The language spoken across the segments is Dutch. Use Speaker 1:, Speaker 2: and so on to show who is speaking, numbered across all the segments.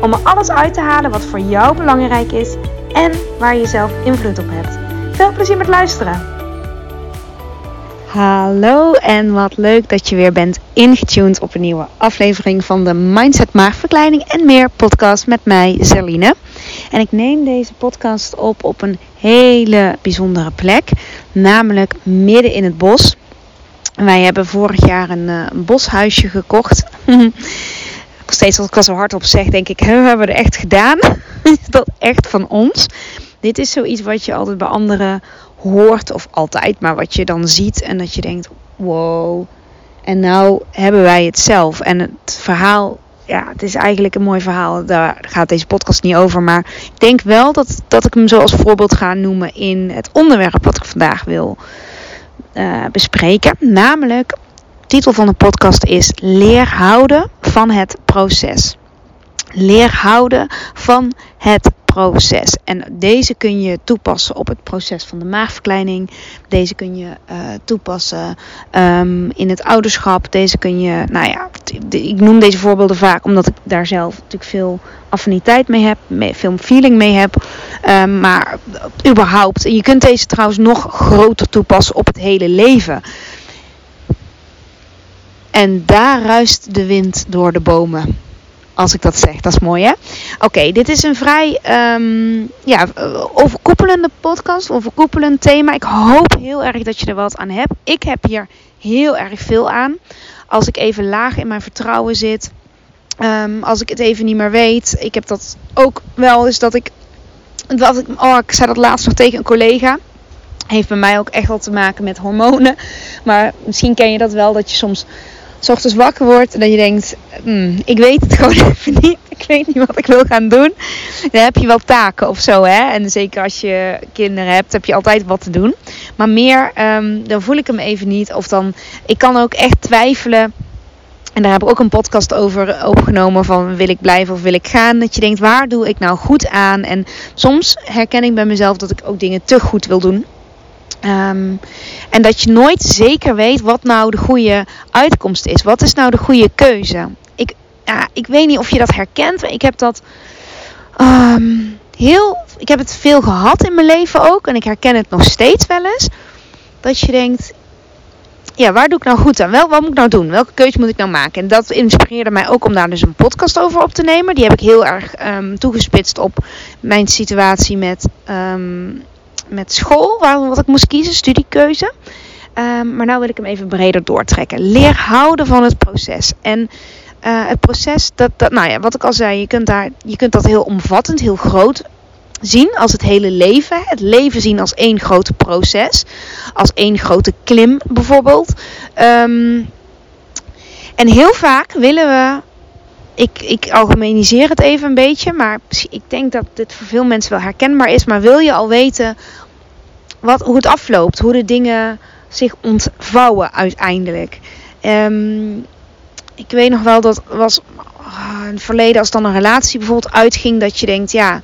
Speaker 1: om er alles uit te halen wat voor jou belangrijk is en waar je zelf invloed op hebt. Veel plezier met luisteren! Hallo en wat leuk dat je weer bent ingetuned op een nieuwe aflevering van de Mindset Maagverkleining en meer podcast met mij, Zeline. En ik neem deze podcast op op een hele bijzondere plek, namelijk midden in het bos. Wij hebben vorig jaar een, een boshuisje gekocht. Steeds als ik er zo hard op zeg, denk ik, we hebben er echt gedaan. Is dat echt van ons? Dit is zoiets wat je altijd bij anderen hoort, of altijd, maar wat je dan ziet en dat je denkt, wow. En nou hebben wij het zelf. En het verhaal, ja, het is eigenlijk een mooi verhaal. Daar gaat deze podcast niet over. Maar ik denk wel dat, dat ik hem zo als voorbeeld ga noemen in het onderwerp wat ik vandaag wil uh, bespreken. Namelijk, titel van de podcast is Leer houden van het proces. Leer houden van het proces. En deze kun je toepassen op het proces van de maagverkleining. Deze kun je uh, toepassen um, in het ouderschap. Deze kun je, nou ja, ik noem deze voorbeelden vaak omdat ik daar zelf natuurlijk veel affiniteit mee heb, veel feeling mee heb. Um, maar überhaupt, je kunt deze trouwens nog groter toepassen op het hele leven. En daar ruist de wind door de bomen. Als ik dat zeg, dat is mooi hè. Oké, dit is een vrij um, ja, overkoepelende podcast, overkoepelend thema. Ik hoop heel erg dat je er wat aan hebt. Ik heb hier heel erg veel aan. Als ik even laag in mijn vertrouwen zit. Um, als ik het even niet meer weet. Ik heb dat ook wel eens dat ik. Dat ik, oh, ik zei dat laatst nog tegen een collega. Heeft bij mij ook echt wel te maken met hormonen. Maar misschien ken je dat wel, dat je soms 's ochtends wakker wordt en dat je denkt, mm, ik weet het gewoon even niet. Ik weet niet wat ik wil gaan doen. Dan heb je wel taken of zo, hè. En zeker als je kinderen hebt, heb je altijd wat te doen. Maar meer, um, dan voel ik hem even niet. Of dan, ik kan ook echt twijfelen. En daar heb ik ook een podcast over opgenomen van wil ik blijven of wil ik gaan. Dat je denkt, waar doe ik nou goed aan? En soms herken ik bij mezelf dat ik ook dingen te goed wil doen. Um, en dat je nooit zeker weet wat nou de goede uitkomst is. Wat is nou de goede keuze? Ik, ja, ik weet niet of je dat herkent. Ik heb dat um, heel. Ik heb het veel gehad in mijn leven ook. En ik herken het nog steeds wel eens. Dat je denkt. Ja, waar doe ik nou goed aan? Wel, wat moet ik nou doen? Welke keuze moet ik nou maken? En dat inspireerde mij ook om daar dus een podcast over op te nemen. Die heb ik heel erg um, toegespitst op mijn situatie met met school, wat ik moest kiezen, studiekeuze. Um, maar nu wil ik hem even breder doortrekken. Leer houden van het proces. En uh, het proces, dat, dat, nou ja, wat ik al zei, je kunt, daar, je kunt dat heel omvattend, heel groot zien als het hele leven. Het leven zien als één grote proces. Als één grote klim bijvoorbeeld. Um, en heel vaak willen we ik, ik algemeniseer het even een beetje, maar ik denk dat dit voor veel mensen wel herkenbaar is. Maar wil je al weten wat, hoe het afloopt, hoe de dingen zich ontvouwen uiteindelijk? Um, ik weet nog wel dat was uh, in het verleden, als dan een relatie bijvoorbeeld uitging, dat je denkt, ja,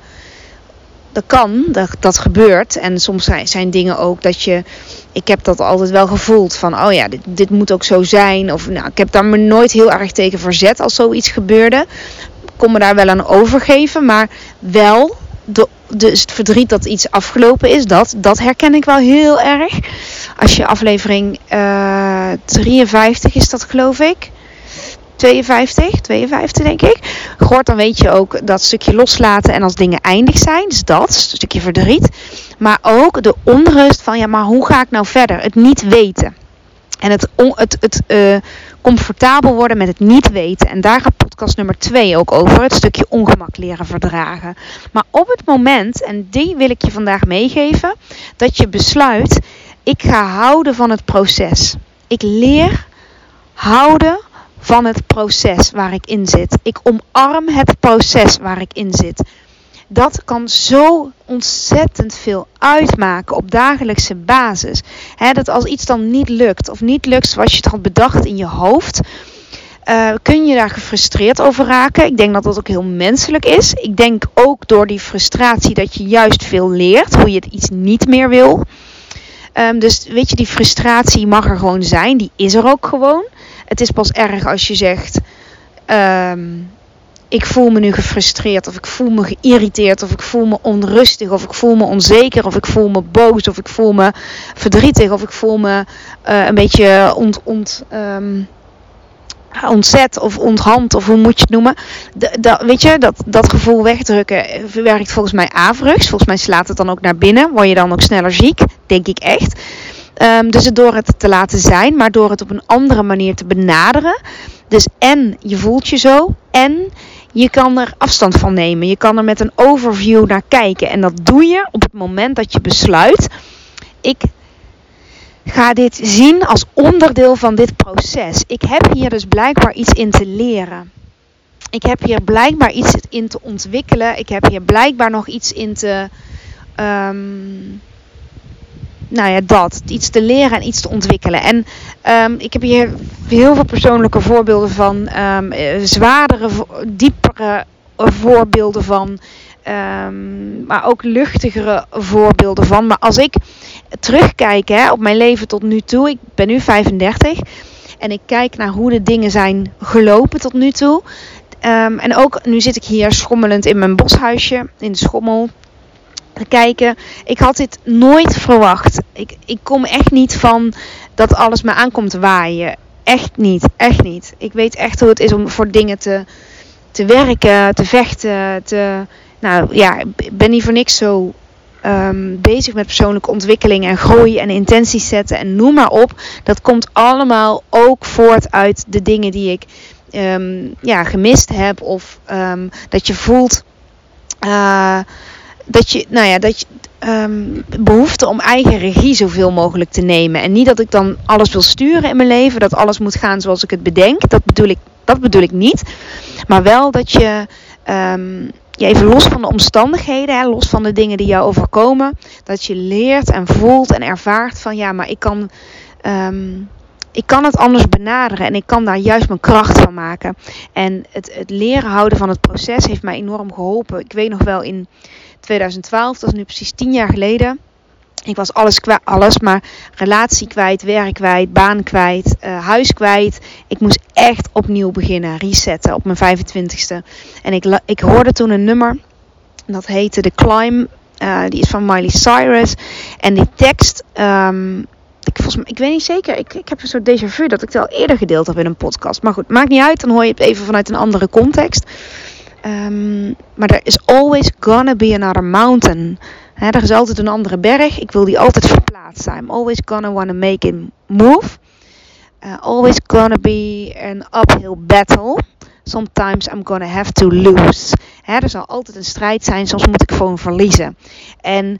Speaker 1: dat kan, dat, gebeurt. En soms zijn, dingen ook dat je ik heb dat altijd wel gevoeld. Van, oh ja, dit, moet ook zo zijn. Of nou, ik heb daar me nooit heel erg tegen verzet als zoiets gebeurde. Ik kon me daar wel aan overgeven. Maar wel de, het verdriet dat iets afgelopen is, dat, dat herken ik wel heel erg. Als je aflevering uh, 53 is dat geloof ik. 52, 52 denk ik. Hoort, dan weet je ook dat stukje loslaten en als dingen eindig zijn. Dus dat, stukje verdriet. Maar ook de onrust van, ja, maar hoe ga ik nou verder? Het niet weten. En het, het, het uh, comfortabel worden met het niet weten. En daar gaat podcast nummer 2 ook over. Het stukje ongemak leren verdragen. Maar op het moment, en die wil ik je vandaag meegeven, dat je besluit, ik ga houden van het proces. Ik leer houden van het proces waar ik in zit. Ik omarm het proces waar ik in zit. dat kan zo ontzettend veel uitmaken op dagelijkse basis. dat als iets dan niet lukt of niet lukt zoals je het had bedacht in je hoofd, uh, kun je daar gefrustreerd over raken. Ik denk dat dat ook heel menselijk is. Ik denk ook door die frustratie dat je juist veel leert hoe je het iets niet meer wil. Um, dus weet je, die frustratie mag er gewoon zijn. Die is er ook gewoon. Het is pas erg als je zegt. Um, ik voel me nu gefrustreerd, of ik voel me geïrriteerd, of ik voel me onrustig, of ik voel me onzeker, of ik voel me boos, of ik voel me verdrietig, of ik voel me uh, een beetje ont, ont, um, ontzet of onthand, of hoe moet je het noemen. Weet je, dat, dat gevoel wegdrukken werkt volgens mij averechts. Volgens mij slaat het dan ook naar binnen, word je dan ook sneller ziek, denk ik echt. Um, dus door het te laten zijn, maar door het op een andere manier te benaderen. Dus en je voelt je zo, en je kan er afstand van nemen. Je kan er met een overview naar kijken. En dat doe je op het moment dat je besluit: ik ga dit zien als onderdeel van dit proces. Ik heb hier dus blijkbaar iets in te leren. Ik heb hier blijkbaar iets in te ontwikkelen. Ik heb hier blijkbaar nog iets in te. Um, nou ja, dat. Iets te leren en iets te ontwikkelen. En um, ik heb hier heel veel persoonlijke voorbeelden van. Um, zwaardere, diepere voorbeelden van. Um, maar ook luchtigere voorbeelden van. Maar als ik terugkijk hè, op mijn leven tot nu toe. Ik ben nu 35. En ik kijk naar hoe de dingen zijn gelopen tot nu toe. en ook nu zit ik hier schommelend in mijn boshuisje. In de schommel kijken. Ik had dit nooit verwacht. Ik, ik kom echt niet van dat alles me aankomt waaien. Echt niet, echt niet. Ik weet echt hoe het is om voor dingen te, te werken, te vechten. Te, nou ja, ik ben niet voor niks zo um, bezig met persoonlijke ontwikkeling en groei en intenties zetten en noem maar op. Dat komt allemaal ook voort uit de dingen die ik um, ja, gemist heb. Of um, dat je voelt. Uh, dat je, nou ja, dat je um, behoefte om eigen regie zoveel mogelijk te nemen. En niet dat ik dan alles wil sturen in mijn leven, dat alles moet gaan zoals ik het bedenk. Dat bedoel ik, dat bedoel ik niet. Maar wel dat je, um, even los van de omstandigheden, hè, los van de dingen die jou overkomen, dat je leert en voelt en ervaart van ja, maar ik kan. Um, ik kan het anders benaderen en ik kan daar juist mijn kracht van maken. En het, het leren houden van het proces heeft mij enorm geholpen. Ik weet nog wel in 2012, dat is nu precies tien jaar geleden. Ik was alles kwijt, alles, maar relatie kwijt, werk kwijt, baan kwijt, uh, huis kwijt. Ik moest echt opnieuw beginnen, resetten op mijn 25ste. En ik, ik hoorde toen een nummer, dat heette The Climb. Uh, die is van Miley Cyrus. En die tekst, um, ik, volgens mij, ik weet niet zeker, ik, ik heb een soort déjà vu dat ik het al eerder gedeeld heb in een podcast. Maar goed, maakt niet uit, dan hoor je het even vanuit een andere context. Um, maar er is always gonna be another mountain. Er is altijd een andere berg. Ik wil die altijd verplaatsen. I'm always gonna wanna make it move. Uh, always gonna be an uphill battle. Sometimes I'm gonna have to lose. Er zal altijd een strijd zijn. Soms moet ik gewoon verliezen. En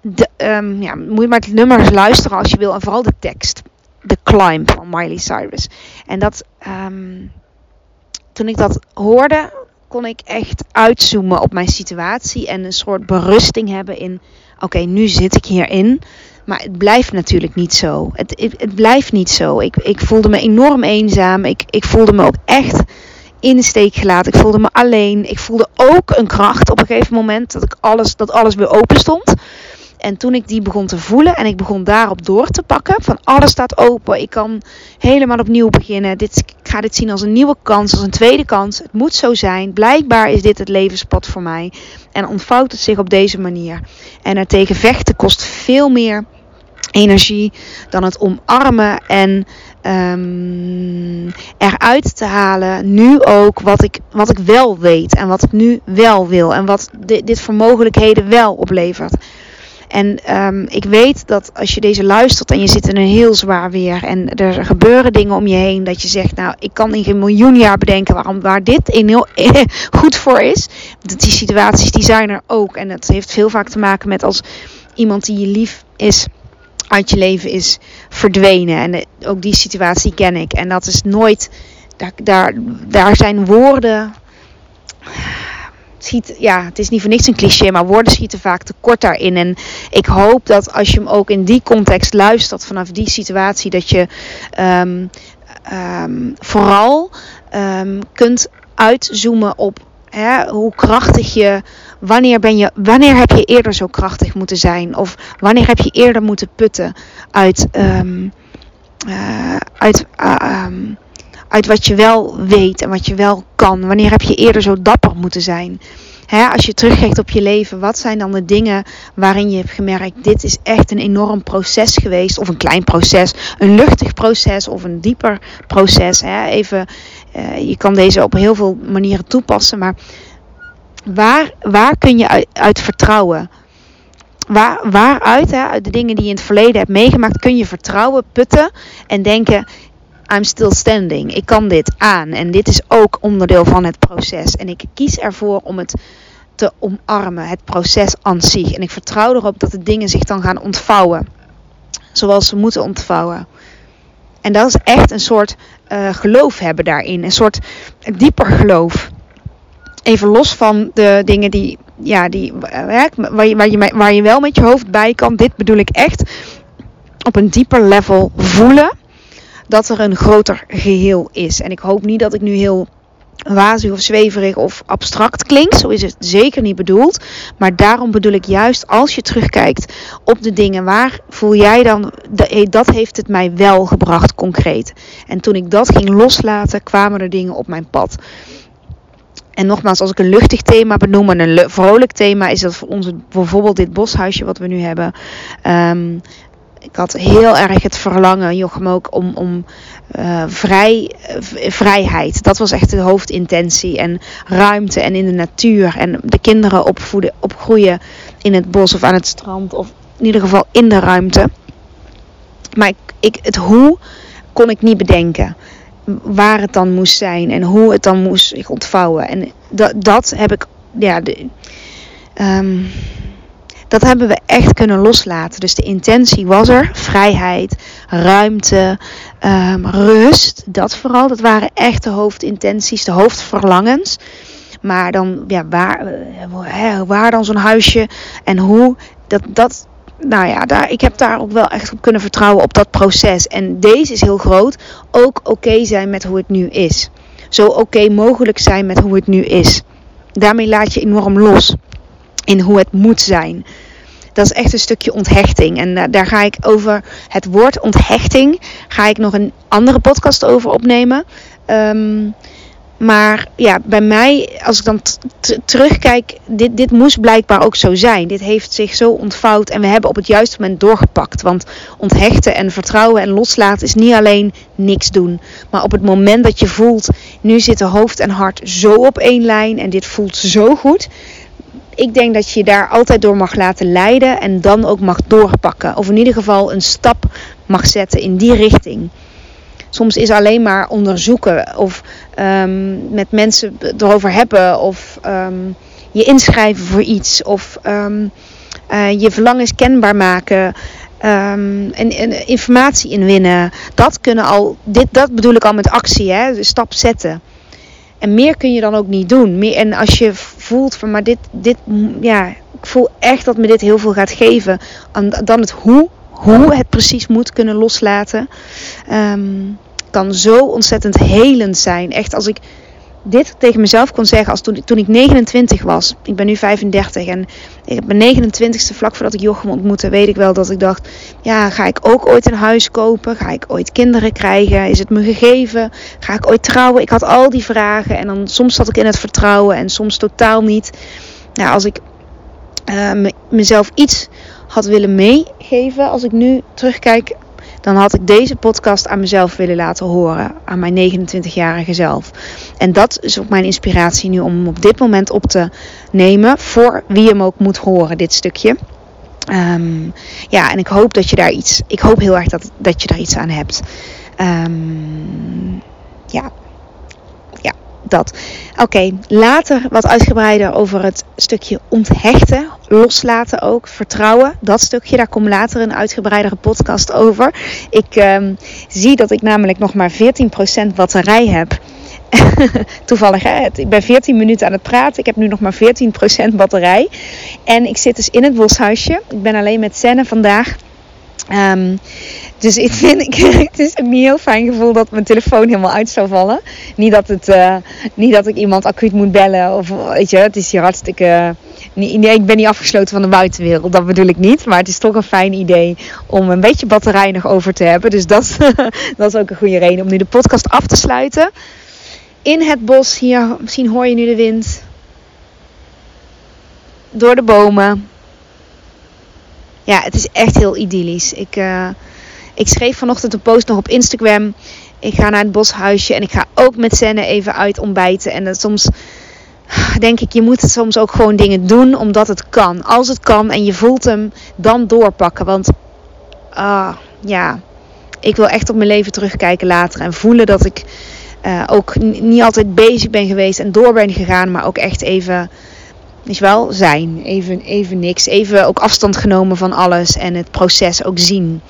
Speaker 1: de, um, ja, moet je maar het nummer eens luisteren als je wil. En vooral de tekst. The Climb van Miley Cyrus. En dat... Um, toen ik dat hoorde, kon ik echt uitzoomen op mijn situatie en een soort berusting hebben in: oké, nu zit ik hierin. Maar het blijft natuurlijk niet zo. Het, het, blijft niet zo. Ik, ik voelde me enorm eenzaam. Ik, ik voelde me ook echt in de steek gelaten. Ik voelde me alleen. Ik voelde ook een kracht op een gegeven moment dat, ik alles, dat alles weer open stond. En toen ik die begon te voelen en ik begon daarop door te pakken, van alles staat open, ik kan helemaal opnieuw beginnen. Dit, ik ga dit zien als een nieuwe kans, als een tweede kans. Het moet zo zijn. Blijkbaar is dit het levenspad voor mij. En ontvouwt het zich op deze manier. En er tegen vechten kost veel meer energie dan het omarmen en um, eruit te halen. Nu ook wat ik, wat ik wel weet en wat ik nu wel wil. En wat dit voor mogelijkheden wel oplevert. En um, ik weet dat als je deze luistert en je zit in een heel zwaar weer en er gebeuren dingen om je heen, dat je zegt, nou, ik kan in geen miljoen jaar bedenken waarom, waar dit in heel, goed voor is. Dat die situaties, die zijn er ook. En dat heeft veel vaak te maken met als iemand die je lief is uit je leven is verdwenen. En eh, ook die situatie ken ik. En dat is nooit, daar, daar, daar zijn woorden schiet, ja, het is niet voor niks een cliché, maar woorden schieten vaak te kort daarin. En ik hoop dat als je hem ook in die context luistert, vanaf die situatie, dat je um, um, vooral um, kunt uitzoomen op hè, hoe krachtig je, wanneer, ben je, wanneer heb je eerder zo krachtig moeten zijn? Of wanneer heb je eerder moeten putten uit, um, uit, um, uit wat je wel weet en wat je wel kan? Wanneer heb je eerder zo dapper moeten zijn? Als je terugkijkt op je leven, wat zijn dan de dingen waarin je hebt gemerkt: dit is echt een enorm proces geweest, of een klein proces, een luchtig proces of een dieper proces? Even, uh, je kan deze op heel veel manieren toepassen, maar waar, waar kun je uit, uit vertrouwen? Waar, waaruit, hè, uit de dingen die je in het verleden hebt meegemaakt, kun je vertrouwen putten en denken: I'm still standing. Ik kan dit aan. En dit is ook onderdeel van het proces. En ik kies ervoor om het te omarmen, het proces aan zich. En ik vertrouw erop dat de dingen zich dan gaan ontvouwen. Zoals ze moeten ontvouwen. En dat is echt een soort uh, geloof hebben daarin. Een soort dieper geloof. Even los van de dingen die, ja, die, waar, je, waar, je, waar je wel met je hoofd bij kan. Dit bedoel ik echt op een dieper level voelen dat er een groter geheel is. En ik hoop niet dat ik nu heel wazig of zweverig of abstract klink. Zo is het zeker niet bedoeld. Maar daarom bedoel ik juist als je terugkijkt op de dingen, waar voel jij dan, dat heeft het mij wel gebracht concreet. En toen ik dat ging loslaten, kwamen er dingen op mijn pad. En nogmaals, als ik een luchtig thema benoem en een vrolijk thema, is dat voor ons bijvoorbeeld dit boshuisje wat we nu hebben. Um, ik had heel erg het verlangen, Jochem ook, om, om uh, vrij, uh, vrijheid. Dat was echt de hoofdintentie. En ruimte en in de natuur. En de kinderen opvoeden, opgroeien in het bos of aan het strand. Of in ieder geval in de ruimte. Maar ik, het hoe kon ik niet bedenken. Waar het dan moest zijn en hoe het dan moest zich ontvouwen. En dat, dat heb ik, ja, de, um, dat hebben we echt kunnen loslaten. Dus de intentie was er. Vrijheid, ruimte, um, rust. Dat vooral. Dat waren echt de hoofdintenties, de hoofdverlangens. Maar dan, ja, waar, eh, waar dan zo'n huisje en hoe, dat, dat, nou ja, daar, ik heb daar ook wel echt op kunnen vertrouwen op dat proces. En deze is heel groot. Ook oké zijn met hoe het nu is. Zo oké mogelijk zijn met hoe het nu is. Daarmee laat je enorm los in hoe het moet zijn. Dat is echt een stukje onthechting. En daar ga ik over het woord onthechting. Ga ik nog een andere podcast over opnemen. Um, maar ja, bij mij, als ik dan terugkijk, dit, dit moest blijkbaar ook zo zijn. Dit heeft zich zo ontvouwd en we hebben op het juiste moment doorgepakt. Want onthechten en vertrouwen en loslaten is niet alleen niks doen. Maar op het moment dat je voelt, nu zitten hoofd en hart zo op één lijn en dit voelt zo goed ik denk dat je daar altijd door mag laten leiden en dan ook mag doorpakken. Of in ieder geval een stap mag zetten in die richting. Soms is alleen maar onderzoeken of um, met mensen erover hebben of um, je inschrijven voor iets of um, uh, je verlangens kenbaar maken. en, informatie inwinnen. Dat kunnen al, dit, dat bedoel ik al met actie, hè? De stap zetten. En meer kun je dan ook niet doen. En als je voelt van, maar dit, dit, ja, ik voel echt dat me dit heel veel gaat geven. Dan het hoe, hoe het precies moet kunnen loslaten. Um, kan zo ontzettend helend zijn. Echt als ik dit tegen mezelf kon zeggen als toen, toen ik 29 was. Ik ben nu 35 en ik heb mijn 29ste vlak voordat ik Jochem ontmoette, weet ik wel dat ik dacht, ja, ga ik ook ooit een huis kopen? Ga ik ooit kinderen krijgen? Is het me gegeven? Ga ik ooit trouwen? Ik had al die vragen en dan soms zat ik in het vertrouwen en soms totaal niet. Als ik uh, mezelf iets had willen meegeven, als ik nu terugkijk dan had ik deze podcast aan mezelf willen laten horen. Aan mijn 29-jarige zelf. En dat is ook mijn inspiratie nu om hem op dit moment op te nemen. Voor wie hem ook moet horen, dit stukje. Um, ja, en ik hoop dat je daar iets. Ik hoop heel erg dat, dat je daar iets aan hebt. Um, ja, dat. Oké, later wat uitgebreider over het stukje onthechten, loslaten ook, vertrouwen. Dat stukje, daar komt later een uitgebreidere podcast over. Ik um, zie dat ik namelijk nog maar 14% batterij heb. Toevallig, hè? ik ben 14 minuten aan het praten. Ik heb nu nog maar 14% batterij. En ik zit dus in het boshuisje. Ik ben alleen met Senne vandaag. Um, dus ik vind, ik, het is niet heel fijn gevoel dat mijn telefoon helemaal uit zou vallen. Niet dat, het, uh, niet dat ik iemand acuut moet bellen. Of weet je, het is hier hartstikke. Uh, nee, ik ben niet afgesloten van de buitenwereld. Dat bedoel ik niet. Maar het is toch een fijn idee om een beetje batterij nog over te hebben. Dus dat, dat is ook een goede reden om nu de podcast af te sluiten. In het bos hier, misschien hoor je nu de wind. Door de bomen. Ja, het is echt heel idyllisch. Ik. Uh, ik schreef vanochtend een post nog op Instagram. Ik ga naar het boshuisje en ik ga ook met Senne even uit ontbijten. En soms denk ik, je moet soms ook gewoon dingen doen omdat het kan. Als het kan en je voelt hem, dan doorpakken. Want uh, ja, ik wil echt op mijn leven terugkijken later en voelen dat ik uh, ook niet altijd bezig ben geweest en door ben gegaan, maar ook echt even, is wel, zijn. Even, even niks. Even ook afstand genomen van alles en het proces ook zien.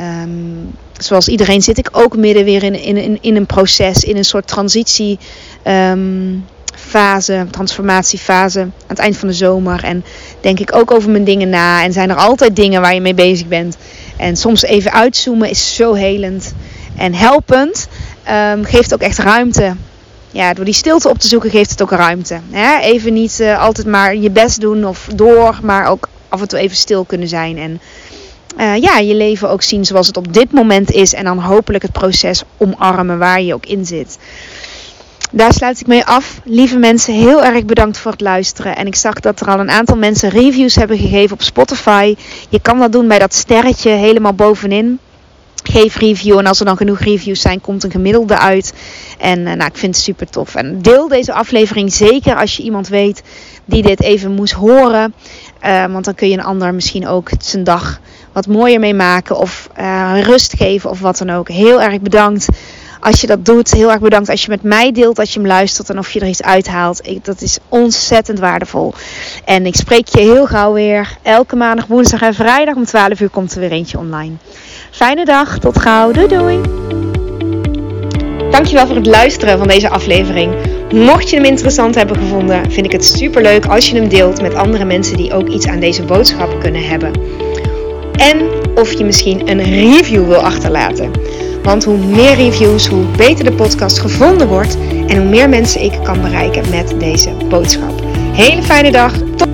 Speaker 1: Um, zoals iedereen zit ik ook midden weer in, in, in, een proces, in een soort transitiefase, um, transformatiefase aan het eind van de zomer. En denk ik ook over mijn dingen na. En zijn er altijd dingen waar je mee bezig bent. En soms even uitzoomen is zo helend en helpend. Um, geeft ook echt ruimte. Ja, door die stilte op te zoeken geeft het ook ruimte. Hè? Even niet uh, altijd maar je best doen of door, maar ook af en toe even stil kunnen zijn. En uh, ja, je leven ook zien zoals het op dit moment is. En dan hopelijk het proces omarmen waar je ook in zit. Daar sluit ik mee af. Lieve mensen, heel erg bedankt voor het luisteren. En ik zag dat er al een aantal mensen reviews hebben gegeven op Spotify. Je kan dat doen bij dat sterretje helemaal bovenin. Geef review en als er dan genoeg reviews zijn, komt een gemiddelde uit. En uh, nou, ik vind het super tof. En deel deze aflevering zeker als je iemand weet die dit even moest horen. Uh, want dan kun je een ander misschien ook zijn dag wat mooier mee maken of uh, rust geven of wat dan ook. Heel erg bedankt als je dat doet. Heel erg bedankt als je met mij deelt, als je hem luistert en of je er iets uithaalt. Ik, dat is ontzettend waardevol. En ik spreek je heel gauw weer. Elke maandag, woensdag en vrijdag om 12 uur komt er weer eentje online. Fijne dag, tot gauw. Doei doei. Dankjewel voor het luisteren van deze aflevering. Mocht je hem interessant hebben gevonden, vind ik het super leuk als je hem deelt met andere mensen die ook iets aan deze boodschap kunnen hebben. En of je misschien een review wil achterlaten. Want hoe meer reviews, hoe beter de podcast gevonden wordt en hoe meer mensen ik kan bereiken met deze boodschap. Hele fijne dag. Tot